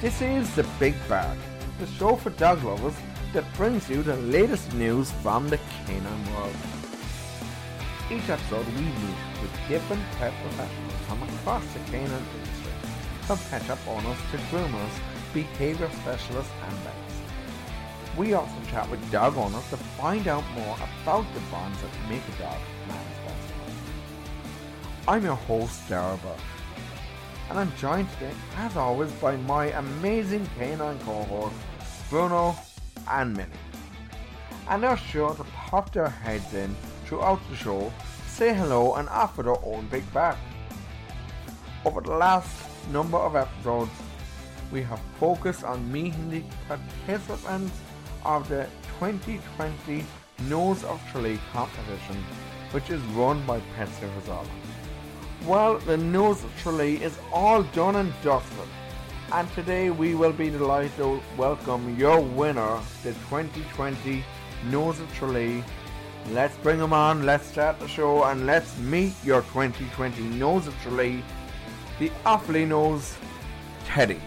This is The Big Bark, the show for dog lovers that brings you the latest news from the canine world. Each episode we meet with different pet professionals from across the canine industry, from pet shop owners to groomers, behaviour specialists and vets. We also chat with dog owners to find out more about the bonds that make a dog man's best friend. I'm your host, Darragh and I'm joined today, as always, by my amazing canine cohorts, Bruno and Milly. And they're sure to pop their heads in throughout the show, say hello, and offer their own big back. Over the last number of episodes, we have focused on meeting the participants of the 2020 Nose of Tralee competition, which is run by Sitters Ireland. Well, the Nose of Tralee is all done and dusted. And today we will be delighted to welcome your winner, the 2020 Nose of Tralee. Let's bring him on, let's start the show, and let's meet your 2020 Nose of Tralee, the Offaly Nose Teddy.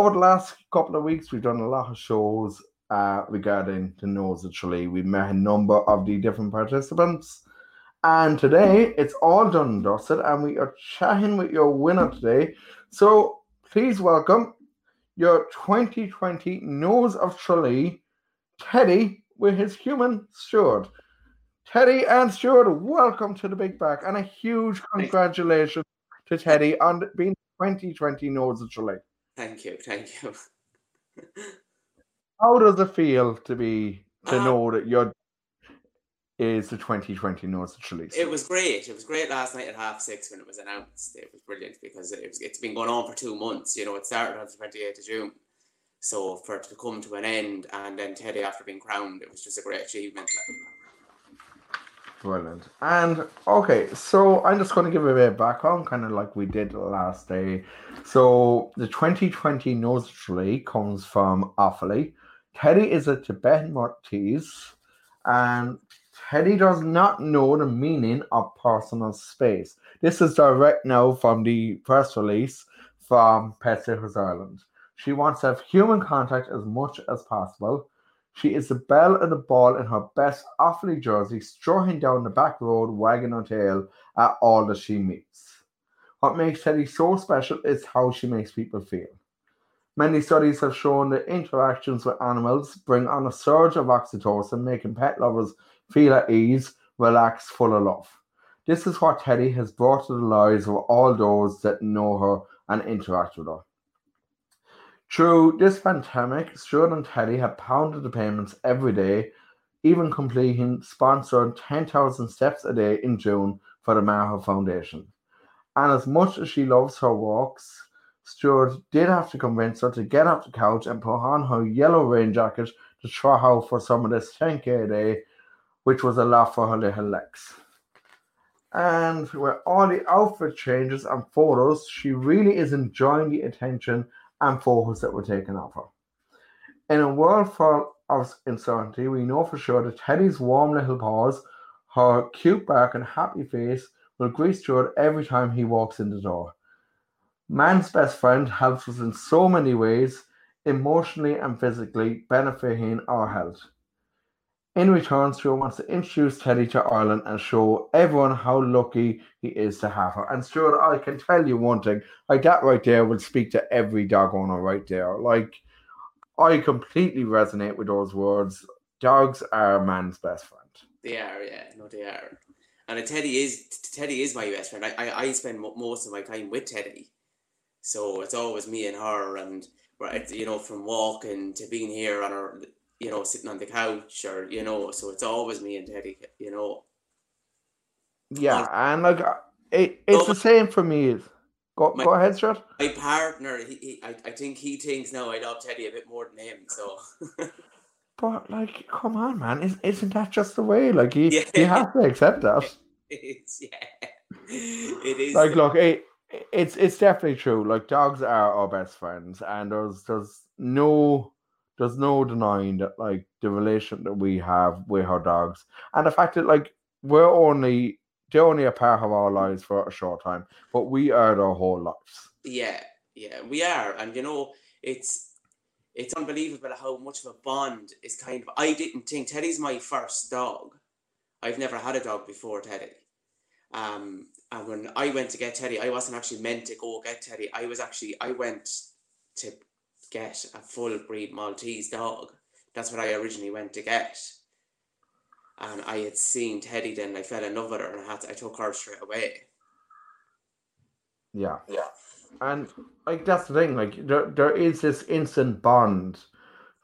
Over the last couple of weeks, we've done a lot of shows uh, regarding the Nose of Tralee. We've met a number of the different participants. And today, it's all done and dusted, and we are chatting with your winner today. So please welcome your 2020 Nose of Tralee, Teddy, with his human Stuart. Teddy and Stuart, welcome to the Big Bark, and a huge congratulations to Teddy on being 2020 Nose of Tralee. Thank you, thank you. How does it feel to be to Um, know that you're is the 2020 Nose of Tralee? It was great. It was great last night at half six when it was announced. It was brilliant because it was, it's been going on for two months. You know, it started on the 28th of June. So for it to come to an end and then Teddy after being crowned, it was just a great achievement. Brilliant. And okay, so I'm just going to give a bit of background, kind of like we did last day. So the 2020 Nose of Tralee comes from Offaly. Teddy is a Tibetan Maltese, and Teddy does not know the meaning of personal space. This is direct now from the press release from Pet Sitters Ireland. She wants to have human contact as much as possible. She is the belle of the ball in her best Offaly jersey, strolling down the back road, wagging her tail at all that she meets. What makes Teddy so special is how she makes people feel. Many studies have shown that interactions with animals bring on a surge of oxytocin, making pet lovers feel at ease, relaxed, full of love. This is what Teddy has brought to the lives of all those that know her and interact with her. Through this pandemic, Stuart and Teddy have pounded the payments every day, even completing sponsored 10,000 steps a day in June for the Maher Foundation. And as much as she loves her walks, Stuart did have to convince her to get off the couch and put on her yellow rain jacket to try out for some of this 10k a day, which was a lot for her little legs. And with all the outfit changes and photos, she really is enjoying the attention and focus that were taken of her. In a world full of uncertainty, we know for sure that Teddy's warm little paws, her cute bark, and happy face will greet Stuart every time he walks in the door. Man's best friend helps us in so many ways, emotionally and physically, benefiting our health. In return, Stuart wants to introduce Teddy to Ireland and show everyone how lucky he is to have her. And Stuart, I can tell you one thing, like that right there will speak to every dog owner right there. Like I completely resonate with those words. Dogs are man's best friend. They are, yeah, no, they are. And Teddy is Teddy is my best friend. I, I, I spend most of my time with Teddy, so it's always me and her, and right, you know, from walking to being here on our, you know, sitting on the couch, or you know, so it's always me and Teddy, you know. Yeah, and like it, it's the same for me. Go, my, go ahead, Stuart. My partner, he, he, I, I think he thinks now I love Teddy a bit more than him. So. but like, come on, man! Is, isn't that just the way? Like, he yeah. has to accept that. It's yeah. It is. Like, look, it, it's it's definitely true. Like, dogs are our best friends, and there's there's no there's no denying that like the relation that we have with our dogs, and the fact that like we're only they're only a part of our lives for a short time, but we are their whole lives. Yeah, yeah, we are, and you know, it's it's unbelievable how much of a bond is kind of. I didn't think Teddy's my first dog. I've never had a dog before Teddy. Um, and when I went to get Teddy, I wasn't actually meant to go get Teddy. I was actually I went to get a full breed Maltese dog. That's what I originally went to get and I had seen Teddy then I fell in love with her and I had to, I took her straight away. Yeah. Yeah. And like that's the thing, like there there is this instant bond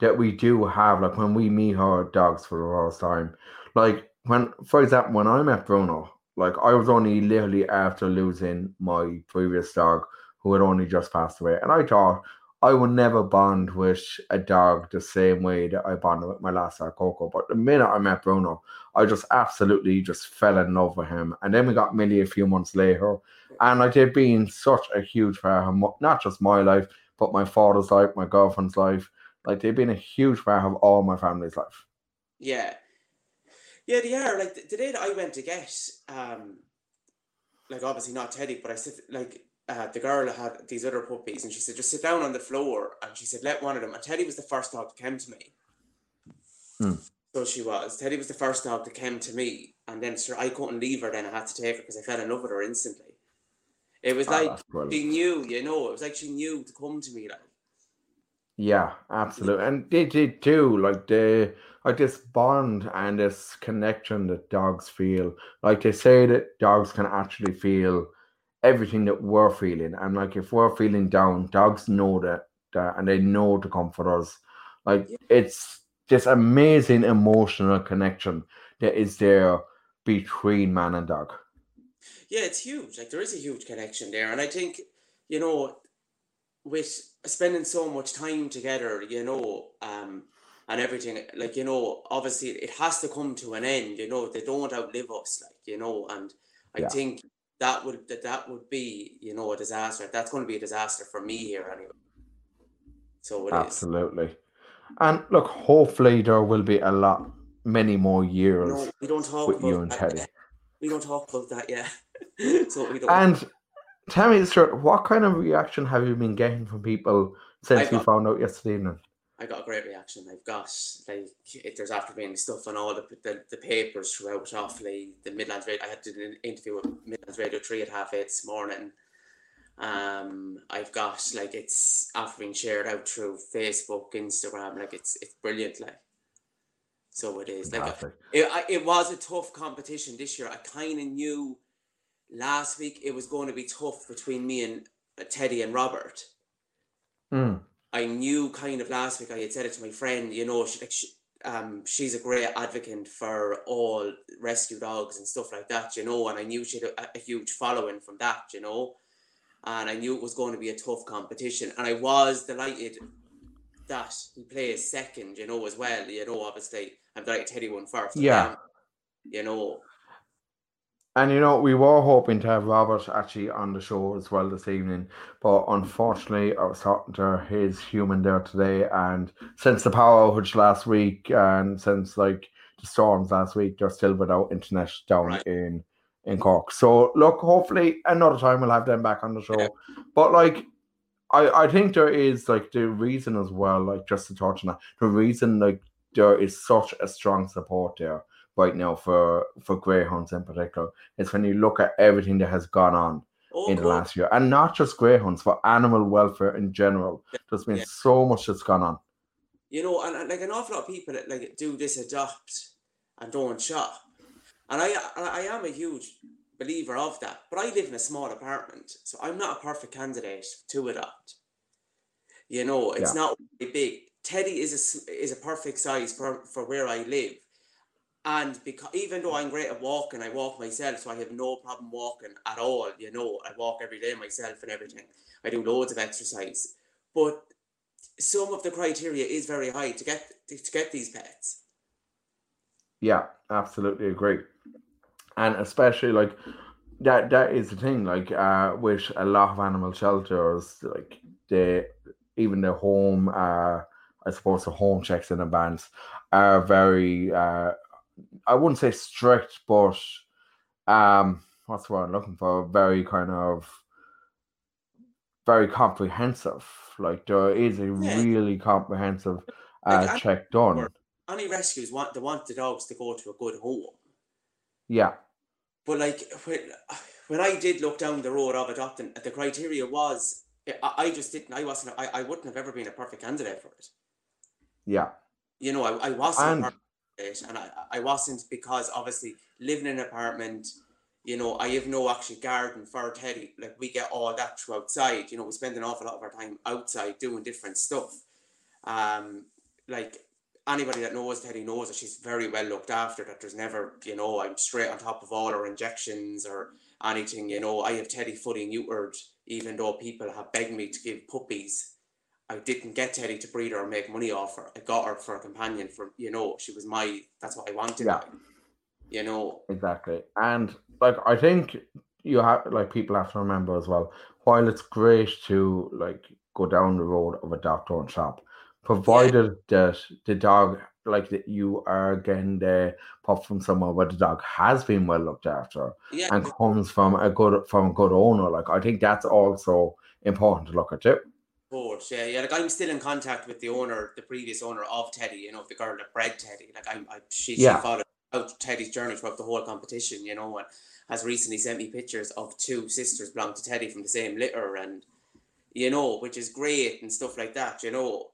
that we do have, like when we meet our dogs for the first time. Like when for example when I met Bruno, like I was only literally after losing my previous dog who had only just passed away. And I thought I will never bond with a dog the same way that I bonded with my last dog, Coco. But the minute I met Bruno, I just absolutely just fell in love with him. And then we got Millie a few months later. And like they've been such a huge part of not just my life, but my father's life, my girlfriend's life. Like they've been a huge part of all my family's life. Yeah. Yeah, they are. Like the day that I went to get um like obviously not Teddy, but I said like uh, the girl had these other puppies and she said, just sit down on the floor. And she said, let one of them. And Teddy was the first dog that came to me. Hmm. So she was. Teddy was the first dog that came to me. And then sir, I couldn't leave her then. I had to take her because I fell in love with her instantly. It was oh, like she knew, you know, it was like she knew to come to me. Like, yeah, absolutely. And they did too. Like the like this bond and this connection that dogs feel. Like they say that dogs can actually feel everything that we're feeling. And like if we're feeling down, dogs know that, that and they know to comfort us. Like it's this amazing emotional connection that is there between man and dog. Yeah, it's huge. Like there is a huge connection there. And I think, you know, with spending so much time together, you know, um, and everything, like, you know, obviously it has to come to an end, you know, they don't outlive us, like, you know, and I yeah. think that would that that would be you know a disaster. That's going to be a disaster for me here anyway. So it Absolutely. Is. And look, hopefully there will be a lot, many more years. No, we don't talk with you and Teddy. We don't talk about that yet. so we don't. And tell me, Stuart, what kind of reaction have you been getting from people since you found out yesterday evening? I got a great reaction. I've got like it, there's after being stuff on all the, the, the papers throughout Offaly, the Midlands Radio. I had to do an interview with Midlands Radio three at half eight this morning. Um, I've got like it's after being shared out through Facebook, Instagram. Like it's it's brilliant. Like so it is. Like it, it was a tough competition this year. I kind of knew last week it was going to be tough between me and uh, Teddy and Robert. Mm I knew kind of last week I had said it to my friend, you know, she like she, um she's a great advocate for all rescue dogs and stuff like that, you know, and I knew she had a, a huge following from that, you know. And I knew it was going to be a tough competition. And I was delighted that he plays second, you know, as well. You know, obviously I'm delighted Teddy won first. Yeah. Um, you know. And you know, we were hoping to have Robert actually on the show as well this evening, but unfortunately, I was talking to his human there today, and since the power outage last week, and since like the storms last week, they're still without internet down right. in in Cork. So look, hopefully another time we'll have them back on the show. Yeah. But like, I I think there is like the reason as well, like just to touch on that, the reason like there is such a strong support there right now for for greyhounds in particular is when you look at everything that has gone on oh, in the last year, and not just greyhounds, for animal welfare in general. There's been yeah. so much that's gone on. You know, and, and, like an awful lot of people that like do this adopt and don't shop, and I I am a huge believer of that. But I live in a small apartment, so I'm not a perfect candidate to adopt. You know, it's yeah. not really big. Teddy is a is a perfect size for, for where I live and because even though I'm great at walking, I walk myself, so I have no problem walking at all. You know, I walk every day myself and everything. I do loads of exercise, but some of the criteria is very high to get to, get these pets. Yeah, absolutely agree, and especially like that. That is the thing. Like uh, with a lot of animal shelters, like they even the home. Uh, I suppose the home checks in advance are very uh, I wouldn't say strict, but um, what's what I'm looking for? Very kind of very comprehensive. Like there is a yeah. really comprehensive uh, like, check done. Any rescues want they want the dogs to go to a good home. Yeah. But like when when I did look down the road of adopting, the criteria was I, I just didn't. I wasn't. I, I wouldn't have ever been a perfect candidate for it. Yeah. You know, I, I wasn't. And, it. And I, I wasn't because obviously living in an apartment you know I have no actual garden for Teddy. Like we get all that through outside you know we spend an awful lot of our time outside doing different stuff. Um like anybody that knows Teddy knows that she's very well looked after that there's never you know I'm straight on top of all her injections or anything you know. I have Teddy fully neutered even though people have begged me to give puppies I didn't get Teddy to breed her or make money off her. I got her for a companion for you know, she was my that's what I wanted. Yeah. You know. Exactly. And like I think you have like people have to remember as well, while it's great to like go down the road of a doctor and shop, provided yeah. that the dog like that you are getting the pup from somewhere where the dog has been well looked after yeah. and comes from a good from a good owner. Like I think that's also important to look at too course, yeah, uh, yeah. Like I'm still in contact with the owner, the previous owner of Teddy. You know, the girl that bred Teddy. Like I'm, I, she, yeah. she followed out Teddy's journey throughout the whole competition. You know, and has recently sent me pictures of two sisters belong to Teddy from the same litter, and you know, which is great and stuff like that. You know.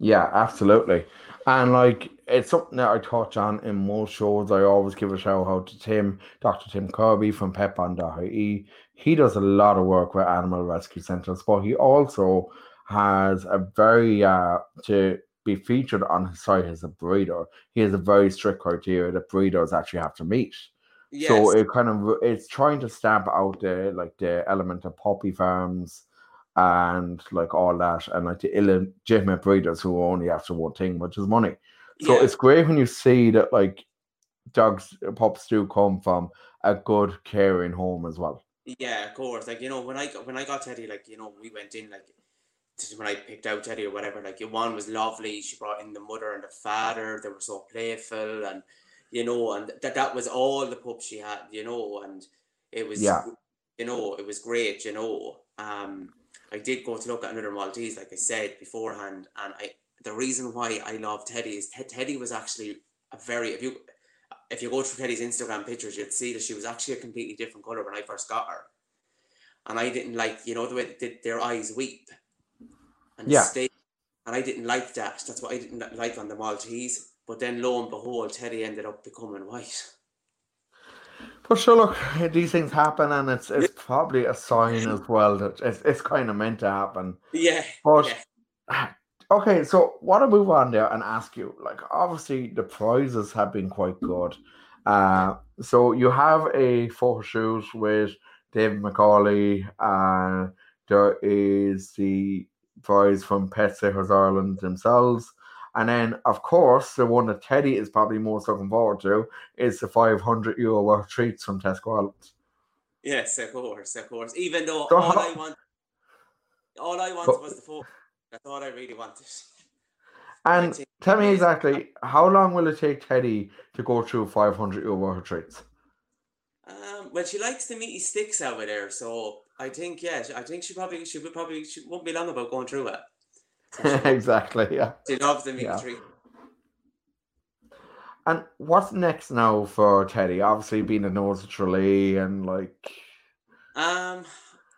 Yeah, absolutely. And like it's something that I touch on in most shows. I always give a shout out to Tim, Dr. Tim Kirby from Pets.ie he does a lot of work with animal rescue centers, but he also has a very uh, to be featured on his site as a breeder. He has a very strict criteria that breeders actually have to meet. Yes. So it kind of it's trying to stamp out the like the element of puppy farms and like all that and like the illegitimate breeders who are only after one thing, which is money. So yeah. it's great when you see that like dogs pups do come from a good caring home as well. Yeah, of course. Like you know, when I when I got Teddy, like you know, we went in like when I picked out Teddy or whatever. Like one was lovely. She brought in the mother and the father. They were so playful, and you know, and that that was all the pups she had. You know, and it was yeah. You know, it was great. You know, um, I did go to look at another Maltese, like I said beforehand, and I the reason why I love Teddy is Teddy was actually a very if you if you go through Teddy's Instagram pictures, you'd see that she was actually a completely different color when I first got her. And I didn't like, you know, the way did their eyes weep and yeah. stay. And I didn't like that. That's what I didn't like on the Maltese. But then lo and behold, Teddy ended up becoming white. But sure, look, these things happen, and it's it's probably a sign as well that it's, it's kind of meant to happen. Yeah. But yeah. Okay, so want to move on there and ask you, like, obviously the prizes have been quite good. Uh, so you have a photo shoot with David McCauley. Uh, there is the prize from Pet Sitters Ireland themselves. And then, of course, the one that Teddy is probably most looking forward to is the 500 euro worth treats from Tesco Ireland. Yes, of course, of course. Even though so all how, I want, all I wanted was the phone. That's all I really want wanted. And tell me exactly, how long will it take Teddy to go through 500 euro worth of treats? Um, well, she likes the meaty sticks over there, so I think yeah, I think she probably she would probably she won't be long about going through it. So exactly, yeah. She loves the meaty yeah. treat. And what's next now for Teddy? Obviously, being a nose Tralee and like. Um,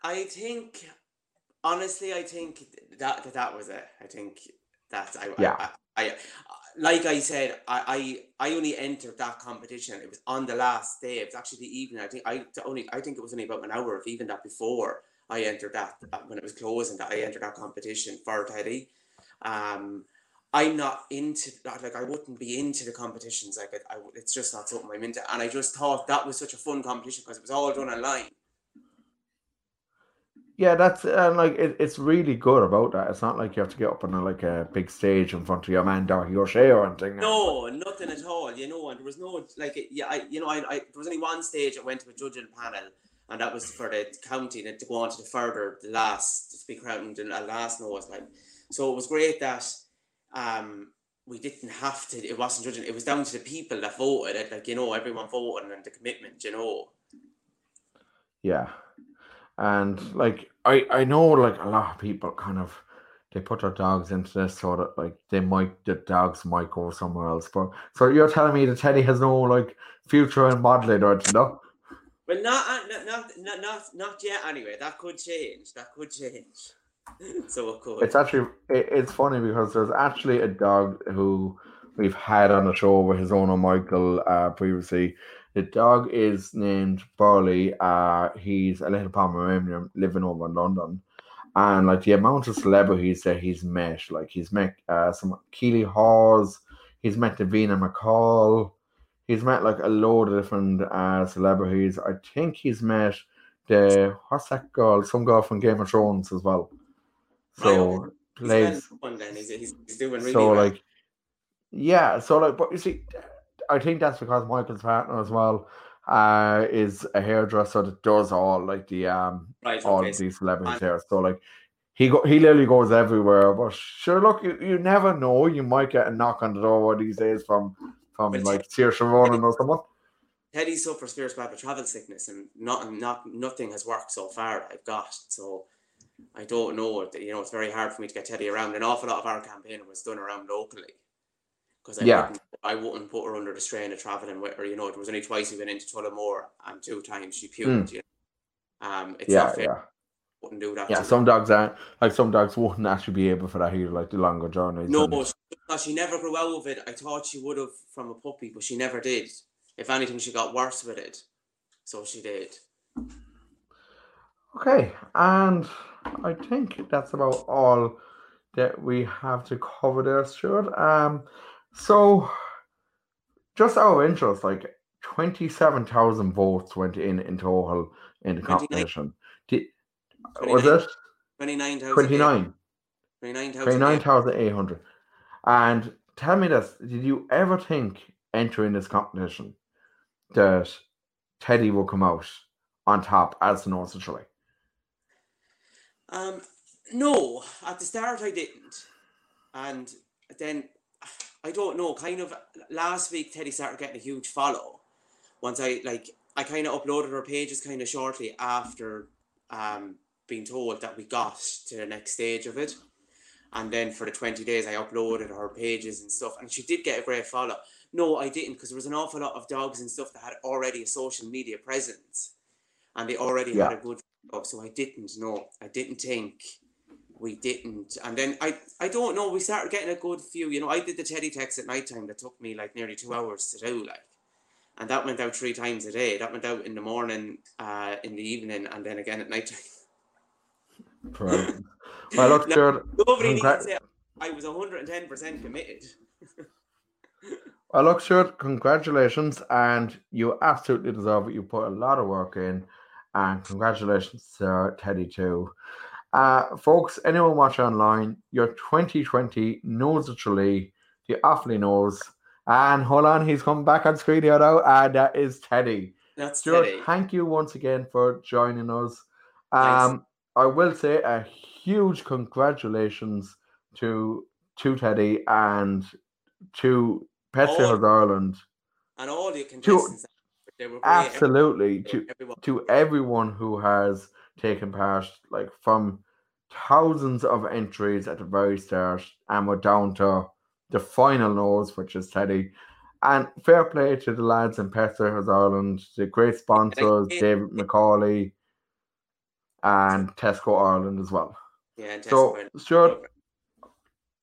I think honestly, I think that that, that was it. I think that's I yeah. I, I, I like I said, I, I I only entered that competition. It was on the last day. It was actually the evening. I think I only I think it was only about an hour of even that before I entered that when it was closing that I entered that competition for Teddy. Um, I'm not into that. Like I wouldn't be into the competitions. Like I, I, it's just not something I'm into. And I just thought that was such a fun competition because it was all done online. Yeah, that's and like it, it's really good about that. It's not like you have to get up on a, like a big stage in front of your man Dáithí Ó Sé or anything. No, nothing at all. You know, and there was no like yeah, I you know I, I there was only one stage I went to a judging panel, and that was for the county and to go on to the further the last to be crowned and the last nose like. So it was great that um we didn't have to. It wasn't judging. It was down to the people that voted. It, like you know, everyone voted and the commitment. You know. Yeah, and like I I know like a lot of people kind of they put their dogs into this so that like they might the dogs might go somewhere else. But so you're telling me that Teddy has no like future in modeling or no? Well, not not not not not yet. Anyway, that could change. That could change. so it could. It's actually it, it's funny because there's actually a dog who we've had on the show with his owner Michael uh, previously the dog is named Burley. Uh, he's a little Pomeranian living over in London. And like the amount of celebrities that he's met, like he's met uh, some Keeley Hawes, he's met Davina McCall, he's met like a load of different uh, celebrities. I think he's met the what's that girl? Some girl from Game of Thrones as well. So plays. He's, he's, he's, doing really so well. like, yeah. So like, but you see, I think that's because Michael's partner as well uh, is a hairdresser that does all like the um right, all okay. these celebrities hair. So like he go he literally goes everywhere. But sure, look, you, you never know. You might get a knock on the door these days from from but like Saoirse Ronan or someone. Teddy suffers fierce travel sickness, and not not nothing has worked so far. I've got so. I don't know. You know, it's very hard for me to get Teddy around. An awful lot of our campaign was done around locally because I yeah. wouldn't I wouldn't put her under the strain of traveling with her. You know, it was only twice we went into Tullamore and two times she puked. Mm. You know? Um, it's yeah, not fair. Yeah. Wouldn't do that. Yeah, some dogs aren't like some dogs wouldn't actually be able for that either, like the longer journeys. No, but she never grew out of it. I thought she would have from a puppy, but she never did. If anything, she got worse with it. So she did. Okay, and I think that's about all that we have to cover there, Stuart. Um, so just out of interest, like twenty-seven thousand votes went in in total in the competition. Did, was it twenty-nine thousand? Twenty-nine. Twenty-nine thousand eight hundred. And tell me this: Did you ever think entering this competition that Teddy will come out on top as the North Central? Um, no, at the start I didn't, and then I don't know, kind of last week Teddy started getting a huge follow. Once I like I kind of uploaded her pages kind of shortly after um being told that we got to the next stage of it. And then for the 20 days I uploaded her pages and stuff and she did get a great follow. No, I didn't because there was an awful lot of dogs and stuff that had already a social media presence and they already yeah. had a good follow, so I didn't know. I didn't think we didn't. And then I, I don't know, we started getting a good few. You know, I did the Teddy text at night time that took me like nearly two hours to do, like. And that went out three times a day. That went out in the morning, uh, in the evening, and then again at night time. Brilliant. Well, look, now, nobody needs to say I was 110% committed. well, look, Stuart, congratulations. And you absolutely deserve it. You put a lot of work in. And congratulations to Teddy, too. Uh, folks, anyone watch online, your 2020 Nose of Tralee he Offaly Nose. And hold on, he's coming back on screen here now, and that is Teddy. That's Stuart, Teddy. thank you once again for joining us. Um, I will say a huge congratulations to to Teddy and to Pet All- Sitters Ireland. And all the contestants, they were great. Absolutely, to Everyone. to everyone who has taken part, like from thousands of entries at the very start, and we're down to the final nose, which is Teddy. And fair play to the lads in Pet Sitters Ireland, the great sponsors. David McCauley and Tesco Ireland as well. Yeah, and So, Tesco. Stuart,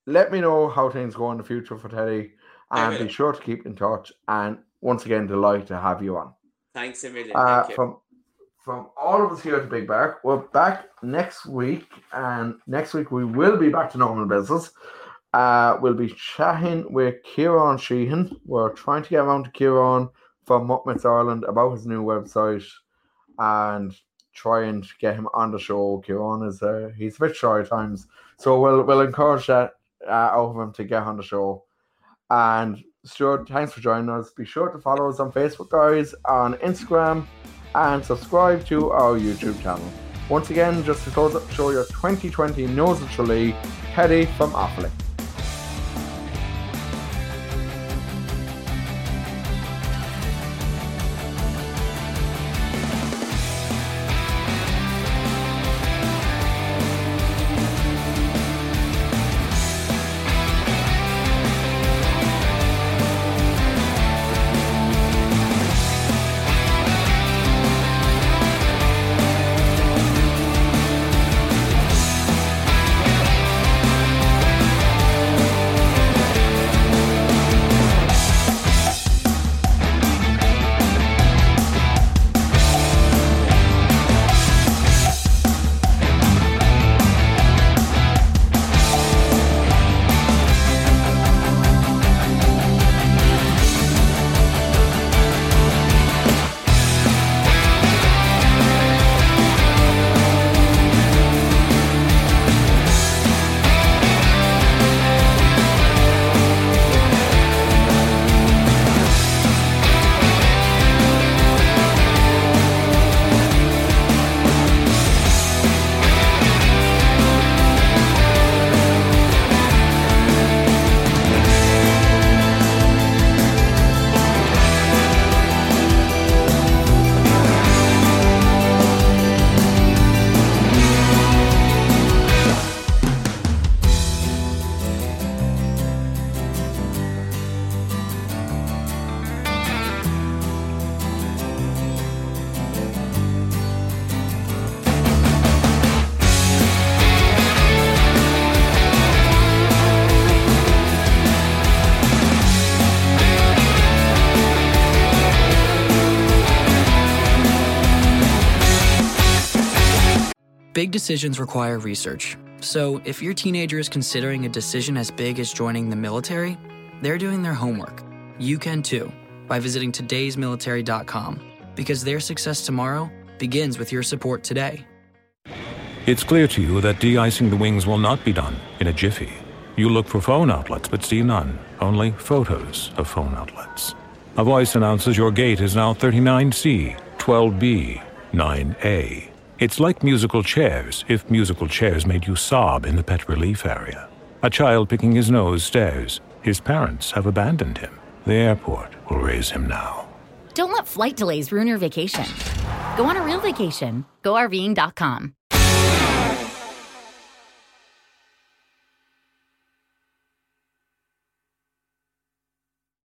let me know how things go in the future for Teddy, and be sure to keep in touch. And once again, delighted to have you on. Thanks a million. Uh, Thank you. from from all of us here at the Big Bark, we're back next week, and next week we will be back to normal business. Uh, we'll be chatting with Kieran Sheehan. We're trying to get around to Kieran from Muppets Ireland about his new website and try and get him on the show. Kieran is uh, he's a bit shy at times, so we'll we'll encourage that uh, out of him to get on the show. And Stuart, thanks for joining us. Be sure to follow us on Facebook, guys, on Instagram, and subscribe to our YouTube channel. Once again, just to show your 2020 Nose Teddy from Offaly. Decisions require research. So, if your teenager is considering a decision as big as joining the military, they're doing their homework. You can too by visiting today'smilitary.com because their success tomorrow begins with your support today. It's clear to you that de-icing the wings will not be done in a jiffy. You look for phone outlets but see none, only photos of phone outlets. A voice announces your gate is now 39C, 12B, 9A. It's like musical chairs if musical chairs made you sob in the pet relief area. A child picking his nose stares. His parents have abandoned him. The airport will raise him now. Don't let flight delays ruin your vacation. Go on a real vacation. GoRVing.com.